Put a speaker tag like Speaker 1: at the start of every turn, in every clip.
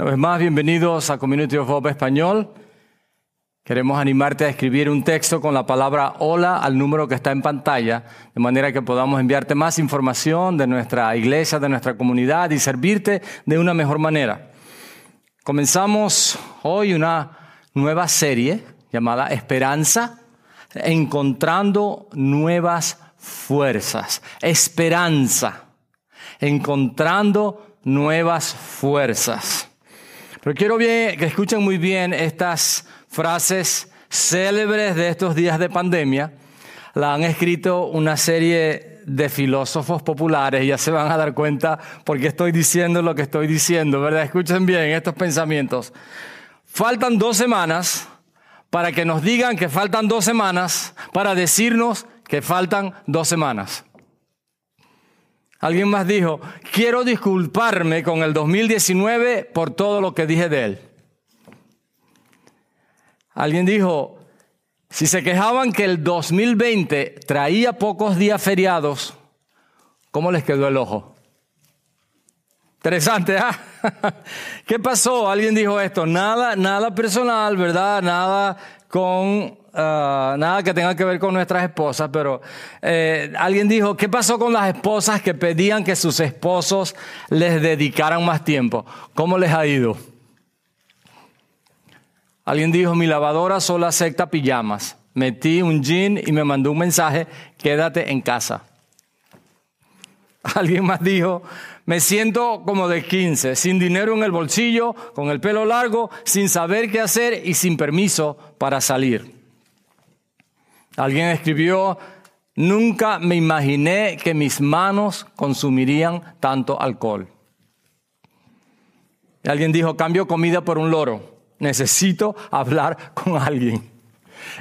Speaker 1: Una vez más, bienvenidos a Community of Hope Español. Queremos animarte a escribir un texto con la palabra hola al número que está en pantalla, de manera que podamos enviarte más información de nuestra iglesia, de nuestra comunidad y servirte de una mejor manera. Comenzamos hoy una nueva serie llamada Esperanza, encontrando nuevas fuerzas. Esperanza, encontrando nuevas fuerzas. Pero quiero bien, que escuchen muy bien estas frases célebres de estos días de pandemia. La han escrito una serie de filósofos populares, ya se van a dar cuenta por qué estoy diciendo lo que estoy diciendo, ¿verdad? Escuchen bien estos pensamientos. Faltan dos semanas para que nos digan que faltan dos semanas, para decirnos que faltan dos semanas. Alguien más dijo, quiero disculparme con el 2019 por todo lo que dije de él. Alguien dijo, si se quejaban que el 2020 traía pocos días feriados, ¿cómo les quedó el ojo? Interesante, ¿ah? ¿Qué pasó? Alguien dijo esto, nada, nada personal, ¿verdad? Nada con Ah, nada que tenga que ver con nuestras esposas, pero eh, alguien dijo, ¿qué pasó con las esposas que pedían que sus esposos les dedicaran más tiempo? ¿Cómo les ha ido? Alguien dijo, mi lavadora solo acepta pijamas. Metí un jean y me mandó un mensaje, quédate en casa. Alguien más dijo, me siento como de 15, sin dinero en el bolsillo, con el pelo largo, sin saber qué hacer y sin permiso para salir. Alguien escribió, nunca me imaginé que mis manos consumirían tanto alcohol. Alguien dijo, cambio comida por un loro. Necesito hablar con alguien.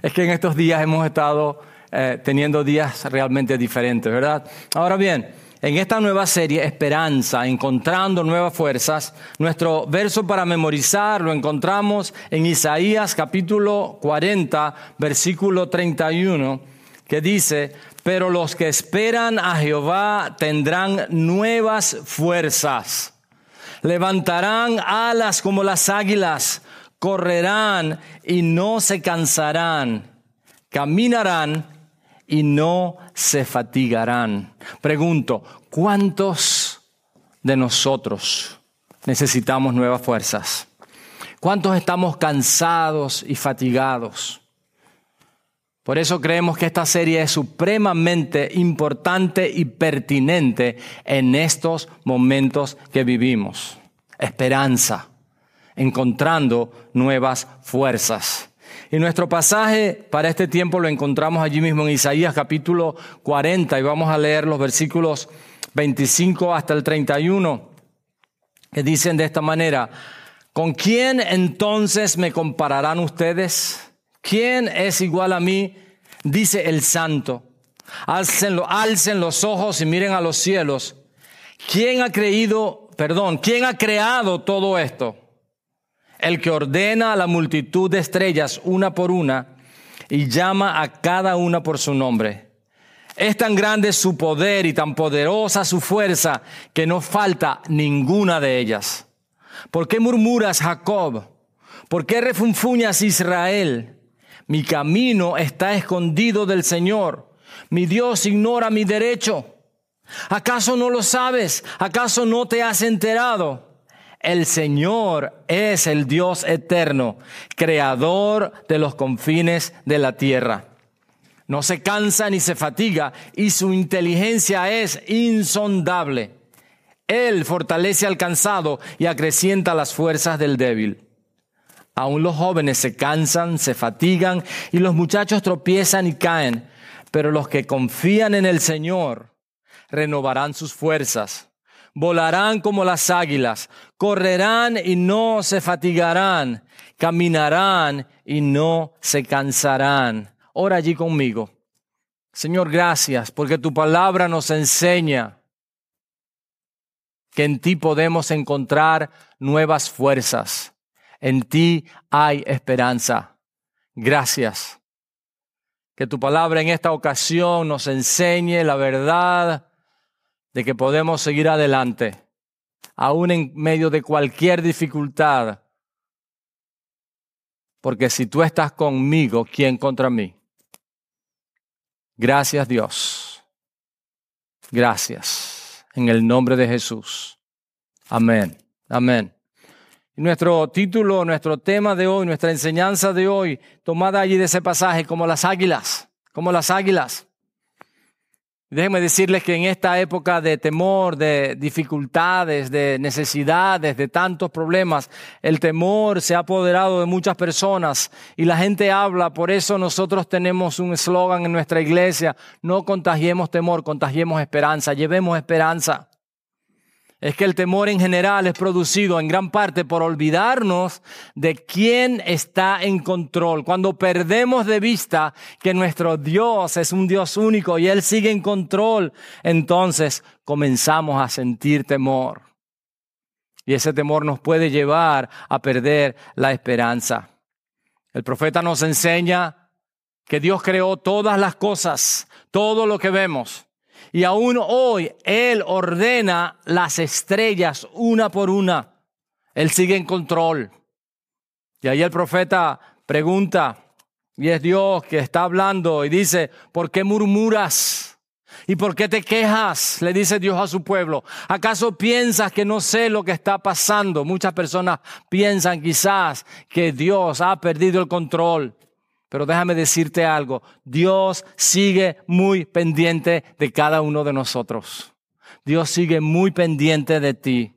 Speaker 1: Es que en estos días hemos estado eh, teniendo días realmente diferentes, ¿verdad? Ahora bien, en esta nueva serie, Esperanza, encontrando nuevas fuerzas, nuestro verso para memorizar lo encontramos en Isaías capítulo 40, versículo 31, que dice, pero los que esperan a Jehová tendrán nuevas fuerzas, levantarán alas como las águilas, correrán y no se cansarán, caminarán y no se fatigarán. Pregunto, ¿cuántos de nosotros necesitamos nuevas fuerzas? ¿Cuántos estamos cansados y fatigados? Por eso creemos que esta serie es supremamente importante y pertinente en estos momentos que vivimos. Esperanza, encontrando nuevas fuerzas. Y nuestro pasaje para este tiempo lo encontramos allí mismo en Isaías capítulo 40 y vamos a leer los versículos 25 hasta el 31 que dicen de esta manera, ¿con quién entonces me compararán ustedes? ¿Quién es igual a mí? Dice el santo. Alcen, alcen los ojos y miren a los cielos. ¿Quién ha creído, perdón, quién ha creado todo esto? El que ordena a la multitud de estrellas una por una y llama a cada una por su nombre. Es tan grande su poder y tan poderosa su fuerza que no falta ninguna de ellas. ¿Por qué murmuras Jacob? ¿Por qué refunfuñas Israel? Mi camino está escondido del Señor. Mi Dios ignora mi derecho. ¿Acaso no lo sabes? ¿Acaso no te has enterado? El Señor es el Dios eterno, creador de los confines de la tierra. No se cansa ni se fatiga y su inteligencia es insondable. Él fortalece al cansado y acrecienta las fuerzas del débil. Aún los jóvenes se cansan, se fatigan y los muchachos tropiezan y caen, pero los que confían en el Señor renovarán sus fuerzas volarán como las águilas, correrán y no se fatigarán, caminarán y no se cansarán. Ora allí conmigo. Señor, gracias porque tu palabra nos enseña que en ti podemos encontrar nuevas fuerzas. En ti hay esperanza. Gracias. Que tu palabra en esta ocasión nos enseñe la verdad de que podemos seguir adelante, aún en medio de cualquier dificultad. Porque si tú estás conmigo, ¿quién contra mí? Gracias Dios. Gracias. En el nombre de Jesús. Amén. Amén. Nuestro título, nuestro tema de hoy, nuestra enseñanza de hoy, tomada allí de ese pasaje, como las águilas, como las águilas. Déjenme decirles que en esta época de temor, de dificultades, de necesidades, de tantos problemas, el temor se ha apoderado de muchas personas y la gente habla. Por eso nosotros tenemos un eslogan en nuestra iglesia, no contagiemos temor, contagiemos esperanza, llevemos esperanza es que el temor en general es producido en gran parte por olvidarnos de quién está en control. Cuando perdemos de vista que nuestro Dios es un Dios único y Él sigue en control, entonces comenzamos a sentir temor. Y ese temor nos puede llevar a perder la esperanza. El profeta nos enseña que Dios creó todas las cosas, todo lo que vemos y aún hoy Él ordena las estrellas una por una. Él sigue en control. Y ahí el profeta pregunta, y es Dios que está hablando y dice, ¿por qué murmuras? ¿Y por qué te quejas? Le dice Dios a su pueblo. ¿Acaso piensas que no sé lo que está pasando? Muchas personas piensan quizás que Dios ha perdido el control. Pero déjame decirte algo, Dios sigue muy pendiente de cada uno de nosotros. Dios sigue muy pendiente de ti.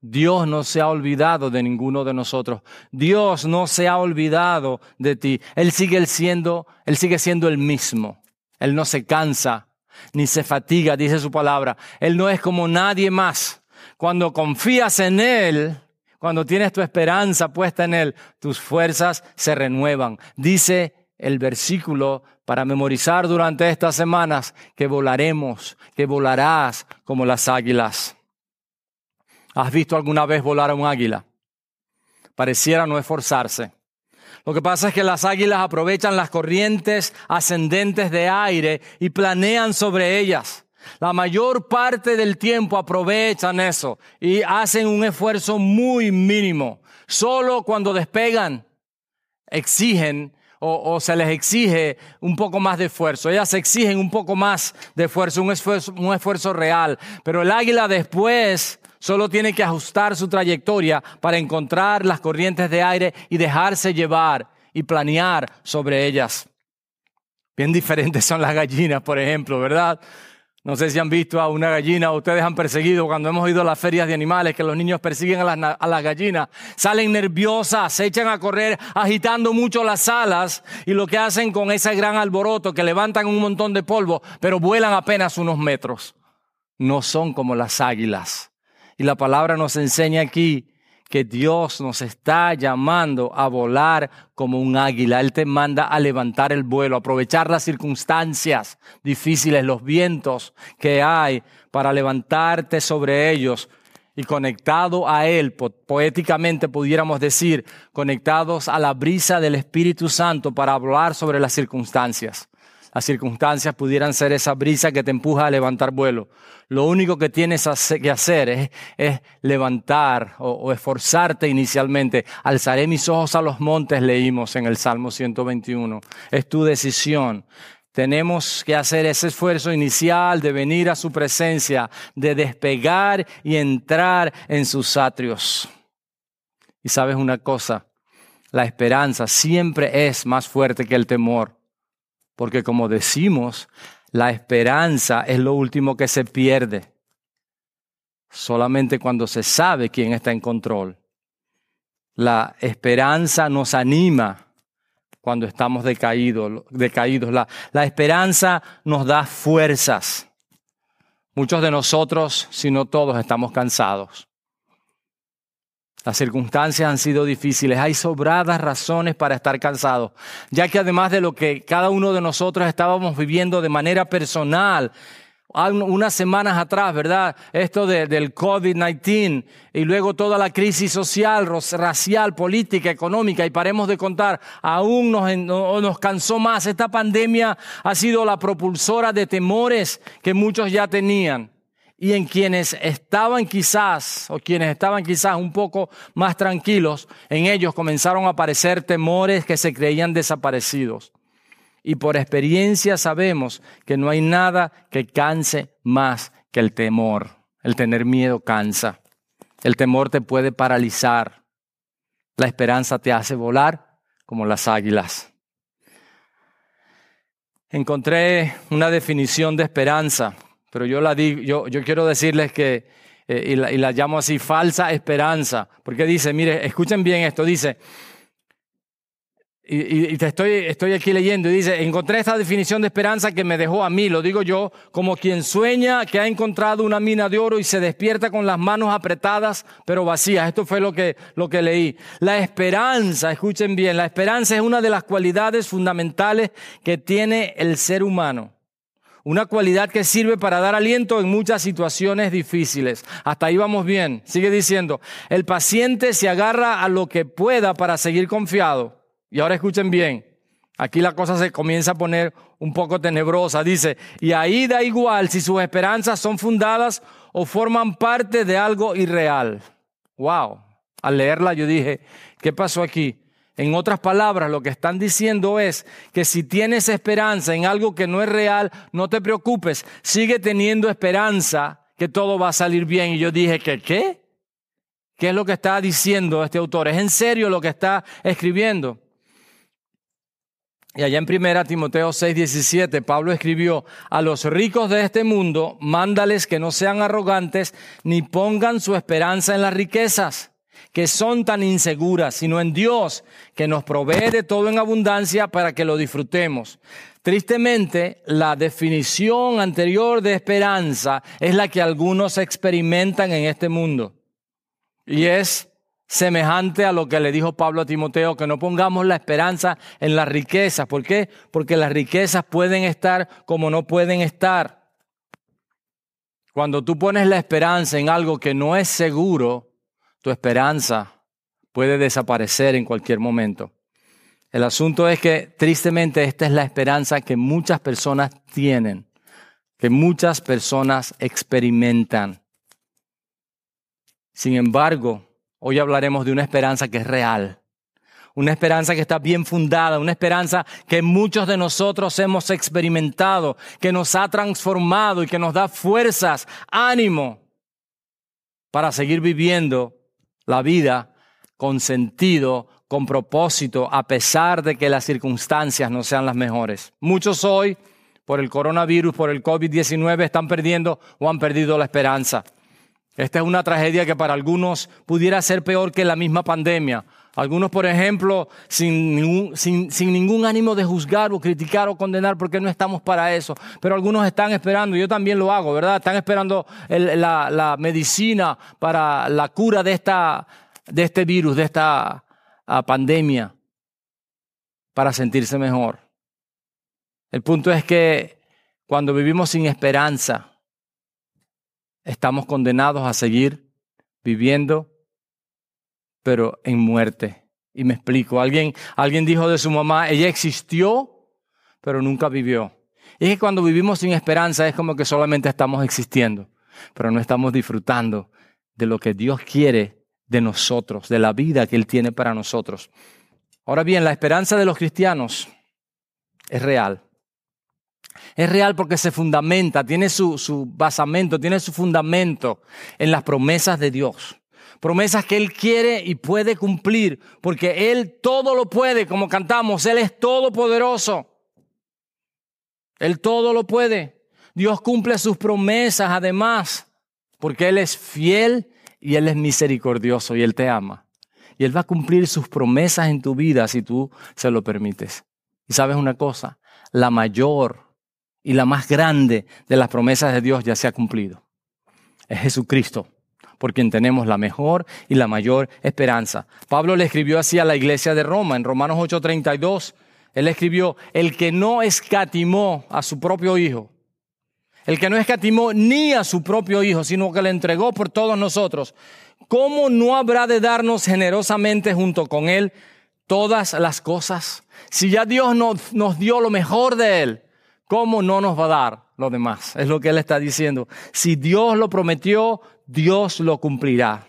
Speaker 1: Dios no se ha olvidado de ninguno de nosotros. Dios no se ha olvidado de ti. Él sigue siendo, él sigue siendo el mismo. Él no se cansa ni se fatiga, dice su palabra. Él no es como nadie más. Cuando confías en Él, cuando tienes tu esperanza puesta en Él, tus fuerzas se renuevan. Dice el versículo para memorizar durante estas semanas que volaremos, que volarás como las águilas. ¿Has visto alguna vez volar a un águila? Pareciera no esforzarse. Lo que pasa es que las águilas aprovechan las corrientes ascendentes de aire y planean sobre ellas. La mayor parte del tiempo aprovechan eso y hacen un esfuerzo muy mínimo. Solo cuando despegan exigen o, se les exige un poco más de esfuerzo. Ellas exigen un poco más de esfuerzo, un esfuerzo, un esfuerzo real. Pero el águila después solo tiene que ajustar su trayectoria para encontrar las corrientes de aire y dejarse llevar y planear sobre ellas. Bien diferentes son las gallinas, por ejemplo, ¿verdad? No sé si han visto a una gallina ustedes han perseguido cuando hemos ido a las ferias de animales que los niños persiguen a las, a las, gallinas. Salen nerviosas, se echan a correr agitando mucho las alas y lo que hacen con ese gran alboroto que levantan un montón de polvo, pero vuelan apenas unos metros. No son como las águilas. Y la palabra nos enseña aquí que Dios nos está llamando a volar como un águila. Él te manda a levantar el vuelo, aprovechar las circunstancias difíciles, los vientos que hay para levantarte sobre ellos y conectado a Él, poéticamente pudiéramos decir, conectados a la brisa del Espíritu Santo para hablar sobre las circunstancias las circunstancias pudieran ser esa brisa que te empuja a levantar vuelo. Lo único que tienes que hacer es, levantar o, o, esforzarte inicialmente. Alzaré mis ojos a los montes, leímos en el Salmo 121. Es tu decisión. Tenemos que hacer ese esfuerzo inicial de venir a su presencia, de despegar y entrar en sus atrios. Y sabes una cosa, la esperanza siempre es más fuerte que el temor. Porque como decimos, la esperanza es lo último que se pierde. Solamente cuando se sabe quién está en control. La esperanza nos anima cuando estamos decaídos. la esperanza nos da fuerzas. Muchos de nosotros, si no todos, estamos cansados. Las circunstancias han sido difíciles. Hay sobradas razones para estar cansados, ya que además de lo que cada uno de nosotros estábamos viviendo de manera personal, unas semanas atrás, ¿verdad? Esto del COVID-19 y luego toda la crisis social, racial, política, económica, y paremos de contar, aún nos, nos cansó más. Esta pandemia ha sido la propulsora de temores que muchos ya tenían y en quienes estaban quizás, o quienes estaban quizás un poco más tranquilos, en ellos comenzaron a aparecer temores que se creían desaparecidos. Y por experiencia sabemos que no hay nada que canse más que el temor. El tener miedo cansa. El temor te puede paralizar. La esperanza te hace volar como las águilas. Encontré una definición de esperanza pero yo, la digo, yo, yo quiero decirles que, eh, y, la, y la llamo así, falsa esperanza, porque dice, mire, escuchen bien esto, dice, y, te estoy, estoy aquí leyendo y dice, encontré esta definición de esperanza que me dejó a mí, lo digo yo, como quien sueña que ha encontrado una mina de oro y se despierta con las manos apretadas pero vacías. Esto fue lo que, lo que leí. La esperanza, escuchen bien, la esperanza es una de las cualidades fundamentales que tiene el ser humano. Una cualidad que sirve para dar aliento en muchas situaciones difíciles. Hasta ahí vamos bien. Sigue diciendo, el paciente se agarra a lo que pueda para seguir confiado. Y ahora escuchen bien. Aquí la cosa se comienza a poner un poco tenebrosa. Dice, y ahí da igual si sus esperanzas son fundadas o forman parte de algo irreal. Wow. Al leerla yo dije, ¿qué pasó aquí? En otras palabras, lo que están diciendo es que si tienes esperanza en algo que no es real, no te preocupes, sigue teniendo esperanza que todo va a salir bien. Y yo dije que, ¿qué? ¿Qué es lo que está diciendo este autor? ¿Es en serio lo que está escribiendo? Y allá en 1 Timoteo 6:17, Pablo escribió, a los ricos de este mundo, mándales que no sean arrogantes ni pongan su esperanza en las riquezas que son tan inseguras, sino en Dios, que nos provee de todo en abundancia para que lo disfrutemos. Tristemente, la definición anterior de esperanza es la que algunos experimentan en este mundo. Y es semejante a lo que le dijo Pablo a Timoteo, que no pongamos la esperanza en las riquezas. ¿Por qué? Porque las riquezas pueden estar como no pueden estar. Cuando tú pones la esperanza en algo que no es seguro, tu esperanza puede desaparecer en cualquier momento. El asunto es que tristemente esta es la esperanza que muchas personas tienen, que muchas personas experimentan. Sin embargo, hoy hablaremos de una esperanza que es real, una esperanza que está bien fundada, una esperanza que muchos de nosotros hemos experimentado, que nos ha transformado y que nos da fuerzas, ánimo para seguir viviendo la vida con sentido, con propósito, a pesar de que las circunstancias no sean las mejores. Muchos hoy, por el coronavirus, por el COVID-19, están perdiendo o han perdido la esperanza. Esta es una tragedia que para algunos pudiera ser peor que la misma pandemia. Algunos, por ejemplo, sin ningún, ánimo de juzgar o criticar o condenar, porque no estamos para eso. Pero algunos están esperando, yo también lo hago, ¿verdad? Están esperando la, la, medicina para la cura de, esta, de este virus, de esta ah, pandemia, para sentirse mejor. El punto es que cuando vivimos sin esperanza, estamos condenados a seguir viviendo pero en muerte. Y me explico, alguien, alguien dijo de su mamá, ella existió, pero nunca vivió. Y es que cuando vivimos sin esperanza es como que solamente estamos existiendo, pero no estamos disfrutando de lo que Dios quiere de nosotros, de la vida que Él tiene para nosotros. Ahora bien, la esperanza de los cristianos es real. Es real porque se fundamenta, tiene su, su basamento, tiene su fundamento en las promesas de Dios promesas que Él quiere y puede cumplir, porque Él todo lo puede, como cantamos, Él es todopoderoso. Él todo lo puede. Dios cumple sus promesas además, porque Él es fiel y Él es misericordioso y Él te ama. Y Él va a cumplir sus promesas en tu vida si tú se lo permites. Y sabes una cosa, la mayor y la más grande de las promesas de Dios ya se ha cumplido. Es Jesucristo, por quien tenemos la mejor y la mayor esperanza. Pablo le escribió así a la iglesia de Roma en Romanos 8:32. Él escribió, el que no escatimó a su propio Hijo, el que no escatimó ni a su propio Hijo, sino que le entregó por todos nosotros, ¿cómo no habrá de darnos generosamente junto con Él todas las cosas? Si ya Dios nos, nos dio lo mejor de Él, ¿cómo no nos va a dar lo demás? Es lo que Él está diciendo. Si Dios lo prometió, Dios lo cumplirá.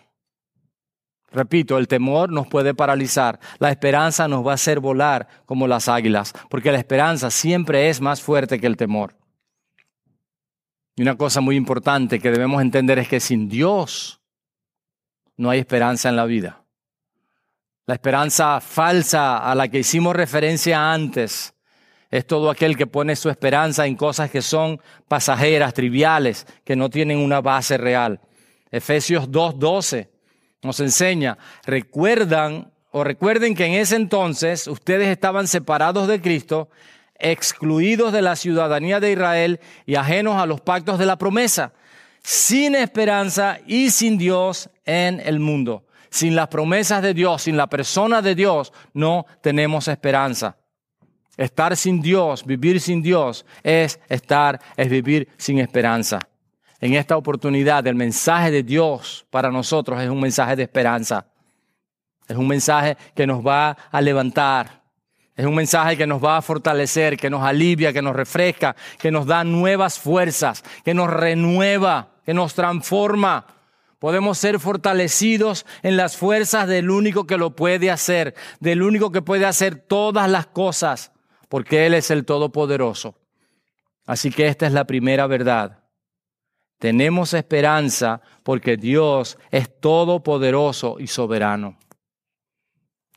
Speaker 1: Repito, el temor nos puede paralizar, la esperanza nos va a hacer volar como las águilas, porque la esperanza siempre es más fuerte que el temor. Y una cosa muy importante que debemos entender es que sin Dios no hay esperanza en la vida. La esperanza falsa a la que hicimos referencia antes es todo aquel que pone su esperanza en cosas que son pasajeras, triviales, que no tienen una base real. Efesios 2.12 nos enseña, recuerdan o recuerden que en ese entonces ustedes estaban separados de Cristo, excluidos de la ciudadanía de Israel y ajenos a los pactos de la promesa, sin esperanza y sin Dios en el mundo. Sin las promesas de Dios, sin la persona de Dios, no tenemos esperanza. Estar sin Dios, vivir sin Dios, es estar, es vivir sin esperanza. En esta oportunidad, el mensaje de Dios para nosotros es un mensaje de esperanza. Es un mensaje que nos va a levantar. Es un mensaje que nos va a fortalecer, que nos alivia, que nos refresca, que nos da nuevas fuerzas, que nos renueva, que nos transforma. Podemos ser fortalecidos en las fuerzas del único que lo puede hacer, del único que puede hacer todas las cosas, porque Él es el Todopoderoso. Así que esta es la primera verdad. Tenemos esperanza porque Dios es todopoderoso y soberano.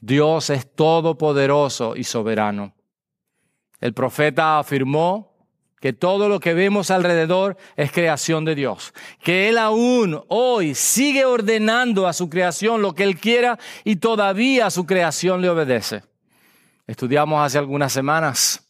Speaker 1: Dios es todopoderoso y soberano. El profeta afirmó que todo lo que vemos alrededor es creación de Dios, que Él aún hoy sigue ordenando a su creación lo que Él quiera y todavía su creación le obedece. Estudiamos hace algunas semanas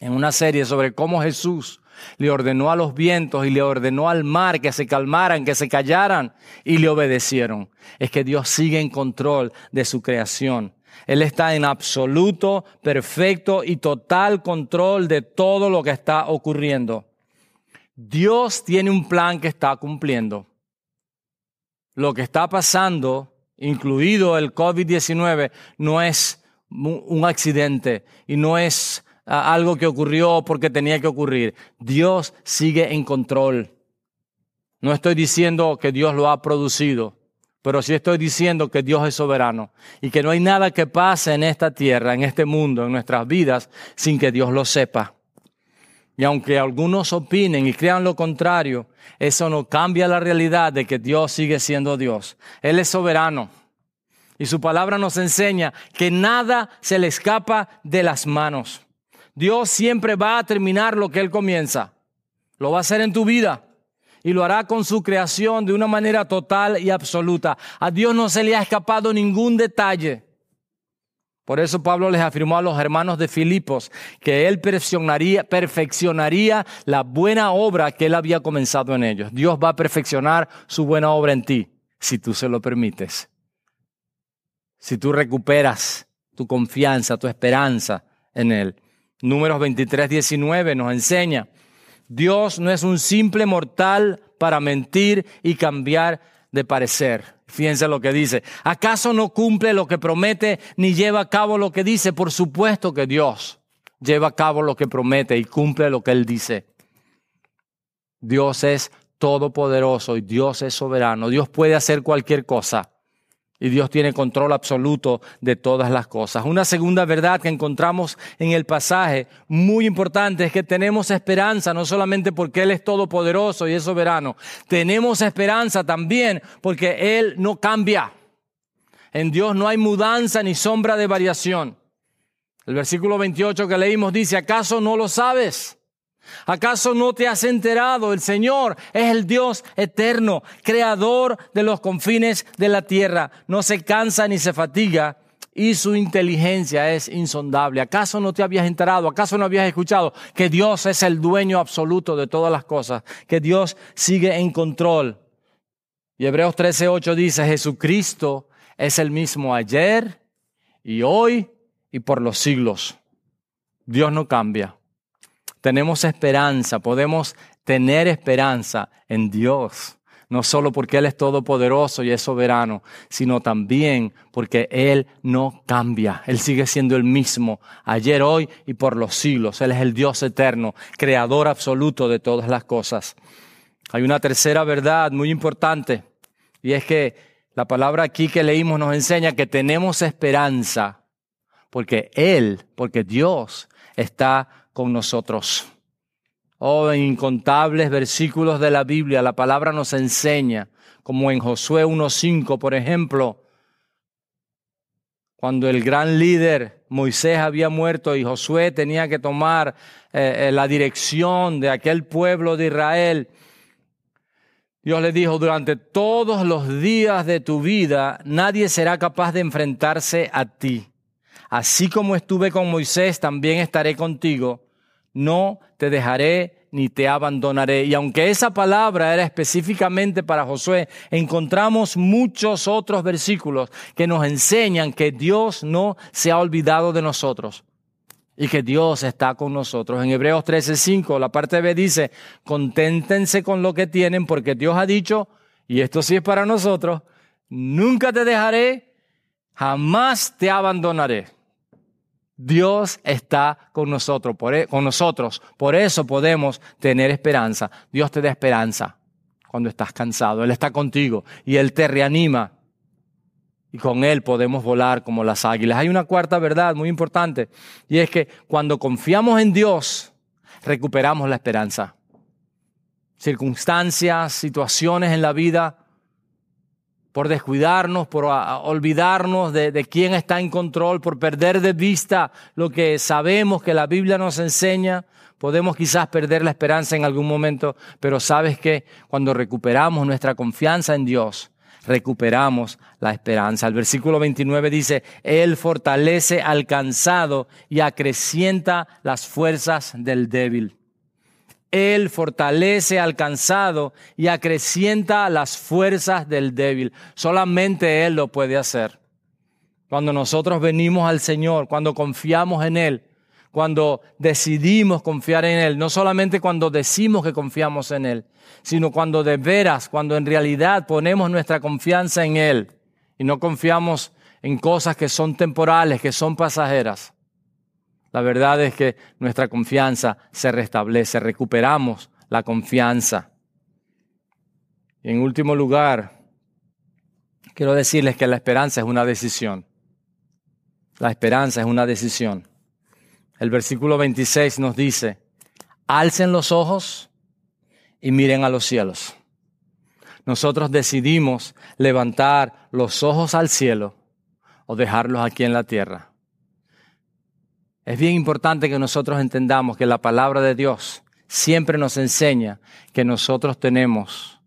Speaker 1: en una serie sobre cómo Jesús le ordenó a los vientos y le ordenó al mar que se calmaran, que se callaran y le obedecieron. Es que Dios sigue en control de su creación. Él está en absoluto, perfecto y total control de todo lo que está ocurriendo. Dios tiene un plan que está cumpliendo. Lo que está pasando, incluido el COVID-19, no es un accidente y no es algo que ocurrió porque tenía que ocurrir. Dios sigue en control. No estoy diciendo que Dios lo ha producido, pero sí estoy diciendo que Dios es soberano y que no hay nada que pase en esta tierra, en este mundo, en nuestras vidas, sin que Dios lo sepa. Y aunque algunos opinen y crean lo contrario, eso no cambia la realidad de que Dios sigue siendo Dios. Él es soberano. Y su palabra nos enseña que nada se le escapa de las manos. Dios siempre va a terminar lo que Él comienza. Lo va a hacer en tu vida y lo hará con su creación de una manera total y absoluta. A Dios no se le ha escapado ningún detalle. Por eso Pablo les afirmó a los hermanos de Filipos que él perfeccionaría, perfeccionaría la buena obra que él había comenzado en ellos. Dios va a perfeccionar su buena obra en ti, si tú se lo permites. Si tú recuperas tu confianza, tu esperanza en él. Números 23, 19 nos enseña, Dios no es un simple mortal para mentir y cambiar de parecer. Fíjense lo que dice. ¿Acaso no cumple lo que promete ni lleva a cabo lo que dice? Por supuesto que Dios lleva a cabo lo que promete y cumple lo que Él dice. Dios es todopoderoso y Dios es soberano. Dios puede hacer cualquier cosa. Y Dios tiene control absoluto de todas las cosas. Una segunda verdad que encontramos en el pasaje, muy importante, es que tenemos esperanza, no solamente porque Él es todopoderoso y es soberano, tenemos esperanza también porque Él no cambia. En Dios no hay mudanza ni sombra de variación. El versículo 28 que leímos dice, ¿acaso no lo sabes? ¿Acaso no te has enterado? El Señor es el Dios eterno, creador de los confines de la tierra. No se cansa ni se fatiga y su inteligencia es insondable. ¿Acaso no te habías enterado? ¿Acaso no habías escuchado que Dios es el dueño absoluto de todas las cosas? Que Dios sigue en control. Y Hebreos 13:8 dice, Jesucristo es el mismo ayer y hoy y por los siglos. Dios no cambia. Tenemos esperanza, podemos tener esperanza en Dios no solo porque Él es todopoderoso y es soberano, sino también porque Él no cambia. Él sigue siendo el mismo, ayer, hoy y por los siglos. Él es el Dios eterno, creador absoluto de todas las cosas. Hay una tercera verdad muy importante, y es que la palabra aquí que leímos nos enseña que tenemos esperanza, porque Él, porque Dios está con nosotros. Oh, en incontables versículos de la Biblia la palabra nos enseña, como en Josué 1.5, por ejemplo, cuando el gran líder Moisés había muerto y Josué tenía que tomar eh, eh, la dirección de aquel pueblo de Israel, Dios le dijo, durante todos los días de tu vida nadie será capaz de enfrentarse a ti. Así como estuve con Moisés, también estaré contigo no te dejaré ni te abandonaré. Y aunque esa palabra era específicamente para Josué, encontramos muchos otros versículos que nos enseñan que Dios no se ha olvidado de nosotros y que Dios está con nosotros. En Hebreos 13:5, la parte B dice, conténtense con lo que tienen porque Dios ha dicho, y esto sí es para nosotros, nunca te dejaré, jamás te abandonaré. Dios está con nosotros, por, e, con nosotros. Por eso podemos tener esperanza. Dios te da esperanza cuando estás cansado. Él está contigo y Él te reanima. Y con Él podemos volar como las águilas. Hay una cuarta verdad muy importante y es que cuando confiamos en Dios, recuperamos la esperanza. Circunstancias, situaciones en la vida por descuidarnos, por olvidarnos de, de, quién está en control, por perder de vista lo que sabemos que la Biblia nos enseña. Podemos quizás perder la esperanza en algún momento, pero sabes que cuando recuperamos nuestra confianza en Dios, recuperamos la esperanza. El versículo 29 dice, Él fortalece al cansado y acrecienta las fuerzas del débil. Él fortalece al cansado y acrecienta las fuerzas del débil. Solamente Él lo puede hacer. Cuando nosotros venimos al Señor, cuando confiamos en Él, cuando decidimos confiar en Él, no solamente cuando decimos que confiamos en Él, sino cuando de veras, cuando en realidad ponemos nuestra confianza en Él y no confiamos en cosas que son temporales, que son pasajeras. La verdad es que nuestra confianza se restablece, recuperamos la confianza. Y en último lugar, quiero decirles que la esperanza es una decisión. La esperanza es una decisión. El versículo 26 nos dice, alcen los ojos y miren a los cielos. Nosotros decidimos levantar los ojos al cielo o dejarlos aquí en la tierra. Es bien importante que nosotros entendamos que la palabra de Dios siempre nos enseña que nosotros tenemos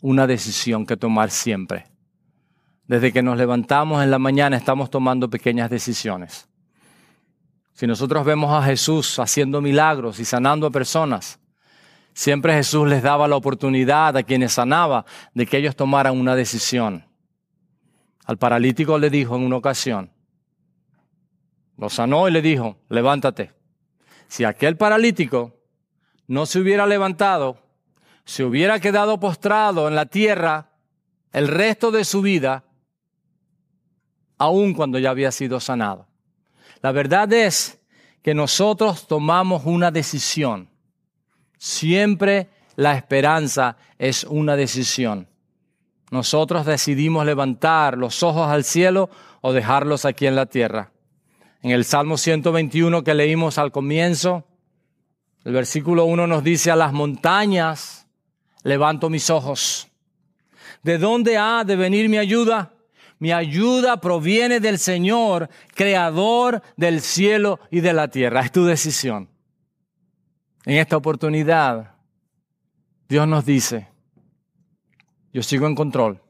Speaker 1: una decisión que tomar siempre. Desde que nos levantamos en la mañana estamos tomando pequeñas decisiones. Si nosotros vemos a Jesús haciendo milagros y sanando a personas, siempre Jesús les daba la oportunidad a quienes sanaba de que ellos tomaran una decisión. Al paralítico le dijo en una ocasión, lo sanó y le dijo, levántate. Si aquel paralítico no se hubiera levantado, se hubiera quedado postrado en la tierra el resto de su vida, aun cuando ya había sido sanado. La verdad es que nosotros tomamos una decisión. Siempre la esperanza es una decisión. Nosotros decidimos levantar los ojos al cielo o dejarlos aquí en la tierra. En el Salmo 121 que leímos al comienzo, el versículo 1 nos dice, a las montañas levanto mis ojos. ¿De dónde ha de venir mi ayuda? Mi ayuda proviene del Señor, creador del cielo y de la tierra. Es tu decisión. En esta oportunidad, Dios nos dice, yo sigo en control.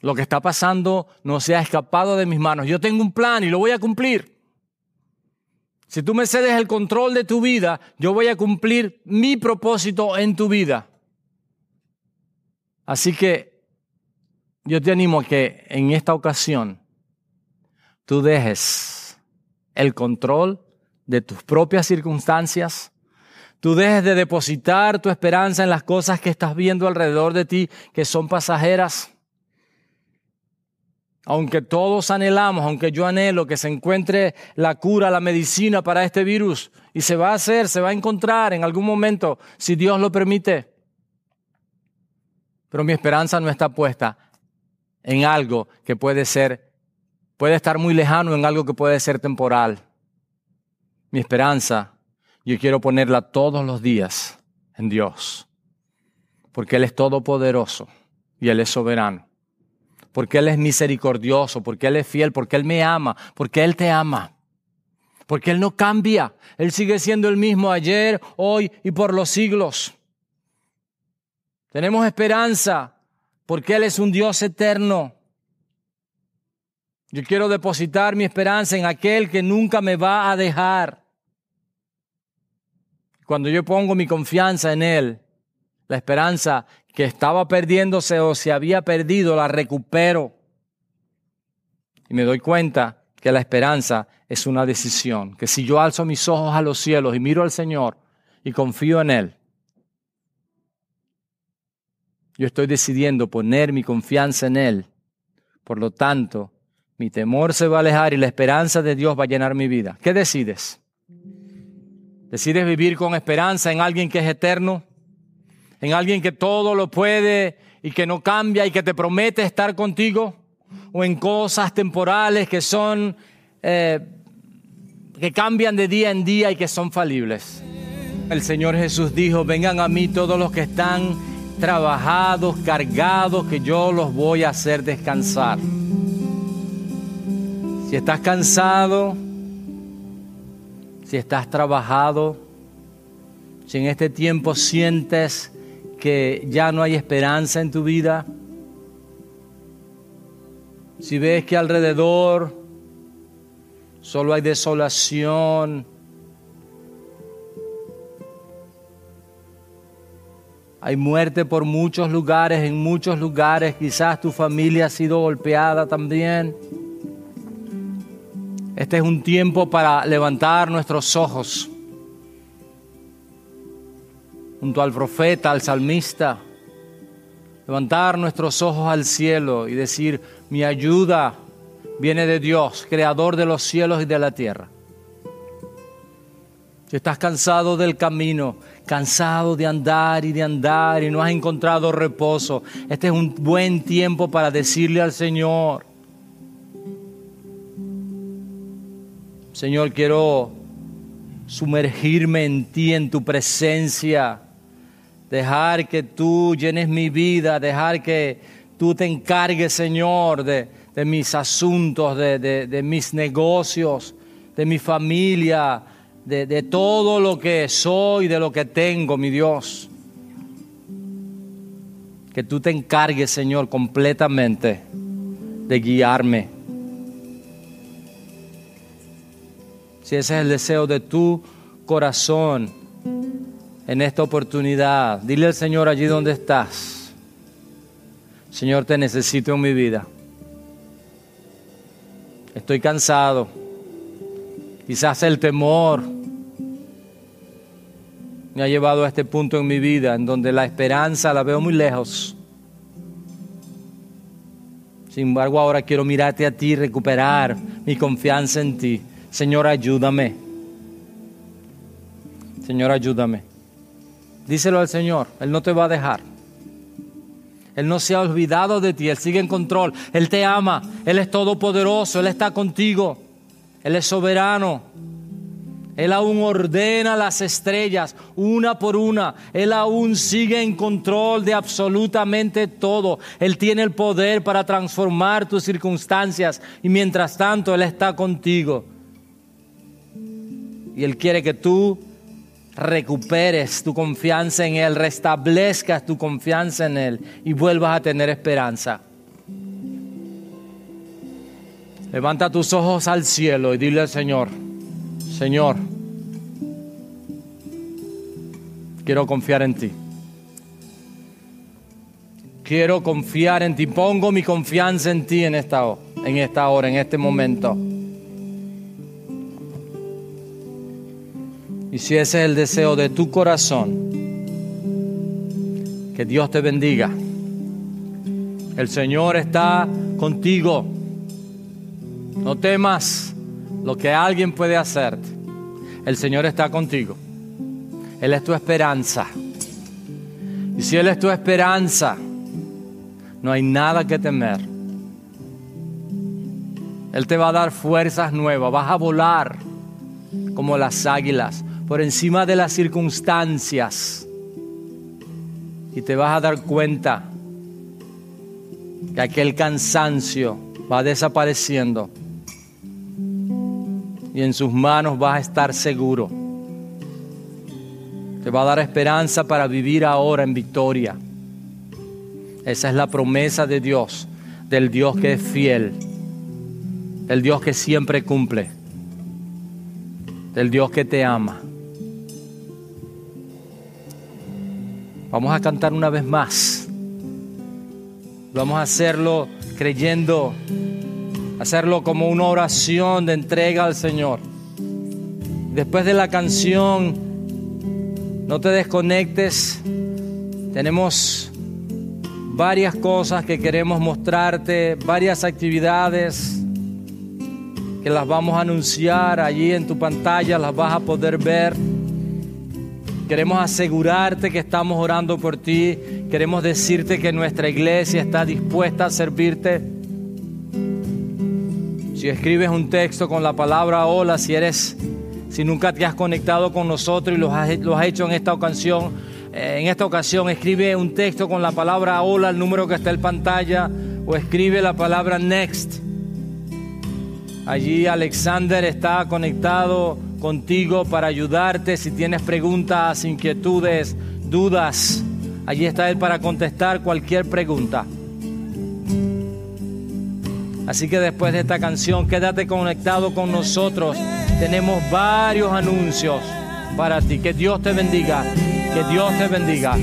Speaker 1: Lo que está pasando no se ha escapado de mis manos. Yo tengo un plan y lo voy a cumplir. Si tú me cedes el control de tu vida, yo voy a cumplir mi propósito en tu vida. Así que yo te animo a que en esta ocasión tú dejes el control de tus propias circunstancias, tú dejes de depositar tu esperanza en las cosas que estás viendo alrededor de ti que son pasajeras aunque todos anhelamos, aunque yo anhelo que se encuentre la cura, la medicina para este virus, y se va a hacer, se va a encontrar en algún momento, si Dios lo permite. Pero mi esperanza no está puesta en algo que puede ser, puede estar muy lejano, en algo que puede ser temporal. Mi esperanza, yo quiero ponerla todos los días en Dios, porque Él es todopoderoso y Él es soberano porque Él es misericordioso, porque Él es fiel, porque Él me ama, porque Él te ama, porque Él no cambia, Él sigue siendo el mismo ayer, hoy y por los siglos. Tenemos esperanza porque Él es un Dios eterno. Yo quiero depositar mi esperanza en aquel que nunca me va a dejar. Cuando yo pongo mi confianza en Él, la esperanza que estaba perdiéndose o se había perdido, la recupero. Y me doy cuenta que la esperanza es una decisión, que si yo alzo mis ojos a los cielos y miro al Señor y confío en Él, yo estoy decidiendo poner mi confianza en Él. Por lo tanto, mi temor se va a alejar y la esperanza de Dios va a llenar mi vida. ¿Qué decides? ¿Decides vivir con esperanza en alguien que es eterno? En alguien que todo lo puede y que no cambia y que te promete estar contigo, o en cosas temporales que son, eh, que cambian de día en día y que son falibles. El Señor Jesús dijo, vengan a mí todos los que están trabajados, cargados, que yo los voy a hacer descansar. Si estás cansado, si estás trabajado, si en este tiempo sientes que ya no hay esperanza en tu vida, si ves que alrededor solo hay desolación, hay muerte por muchos lugares, en muchos lugares quizás tu familia ha sido golpeada también. Este es un tiempo para levantar nuestros ojos junto al profeta, al salmista, levantar nuestros ojos al cielo y decir, mi ayuda viene de Dios, creador de los cielos y de la tierra. Si estás cansado del camino, cansado de andar y de andar y no has encontrado reposo, este es un buen tiempo para decirle al Señor, Señor, quiero sumergirme en ti, en tu presencia dejar que tú llenes mi vida, dejar que tú te encargues, Señor, de, mis asuntos, de, mis negocios, de mi familia, de todo lo que soy, de lo que tengo, mi Dios. Que tú te encargues, Señor, completamente de guiarme. Si ese es el deseo de tu corazón, en esta oportunidad. Dile al Señor allí donde estás. Señor, te necesito en mi vida. Estoy cansado. Quizás el temor me ha llevado a este punto en mi vida en donde la esperanza la veo muy lejos. Sin embargo, ahora quiero mirarte a ti y recuperar mi confianza en ti. Señor, ayúdame. Señor, ayúdame. Díselo al Señor, Él no te va a dejar. Él no se ha olvidado de ti, Él sigue en control, Él te ama, Él es todopoderoso, Él está contigo, Él es soberano. Él aún ordena las estrellas una por una. Él aún sigue en control de absolutamente todo. Él tiene el poder para transformar tus circunstancias y mientras tanto Él está contigo. Y Él quiere que tú recuperes tu confianza en Él, restablezcas tu confianza en Él y vuelvas a tener esperanza. Levanta tus ojos al cielo y dile al Señor, Señor, quiero confiar en ti. Quiero confiar en ti. Pongo mi confianza en ti en esta, en esta hora, en este momento. Y si ese es el deseo de tu corazón, que Dios te bendiga. El Señor está contigo. No temas lo que alguien puede hacerte. El Señor está contigo. Él es tu esperanza. Y si Él es tu esperanza, no hay nada que temer. Él te va a dar fuerzas nuevas. Vas a volar como las águilas por encima de las circunstancias. Y te vas a dar cuenta que aquel cansancio va desapareciendo. Y en sus manos vas a estar seguro. Te va a dar esperanza para vivir ahora en victoria. Esa es la promesa de Dios, del Dios que es fiel, del Dios que siempre cumple, del Dios que te ama. Vamos a cantar una vez más. Vamos a hacerlo creyendo, hacerlo como una oración de entrega al Señor. Después de la canción, no te desconectes. Tenemos varias cosas que queremos mostrarte, varias actividades que las vamos a anunciar allí en tu pantalla, las vas a poder ver. Queremos asegurarte que estamos orando por ti. Queremos decirte que nuestra iglesia está dispuesta a servirte. Si escribes un texto con la palabra hola, si eres, si nunca te has conectado con nosotros y lo has, has hecho en esta ocasión, eh, en esta ocasión escribe un texto con la palabra hola, el número que está en pantalla, o escribe la palabra next. Allí Alexander está conectado contigo para ayudarte si tienes preguntas, inquietudes, dudas. Allí está Él para contestar cualquier pregunta. Así que después de esta canción, quédate conectado con nosotros. Tenemos varios anuncios para ti. Que Dios te bendiga. Que Dios te bendiga.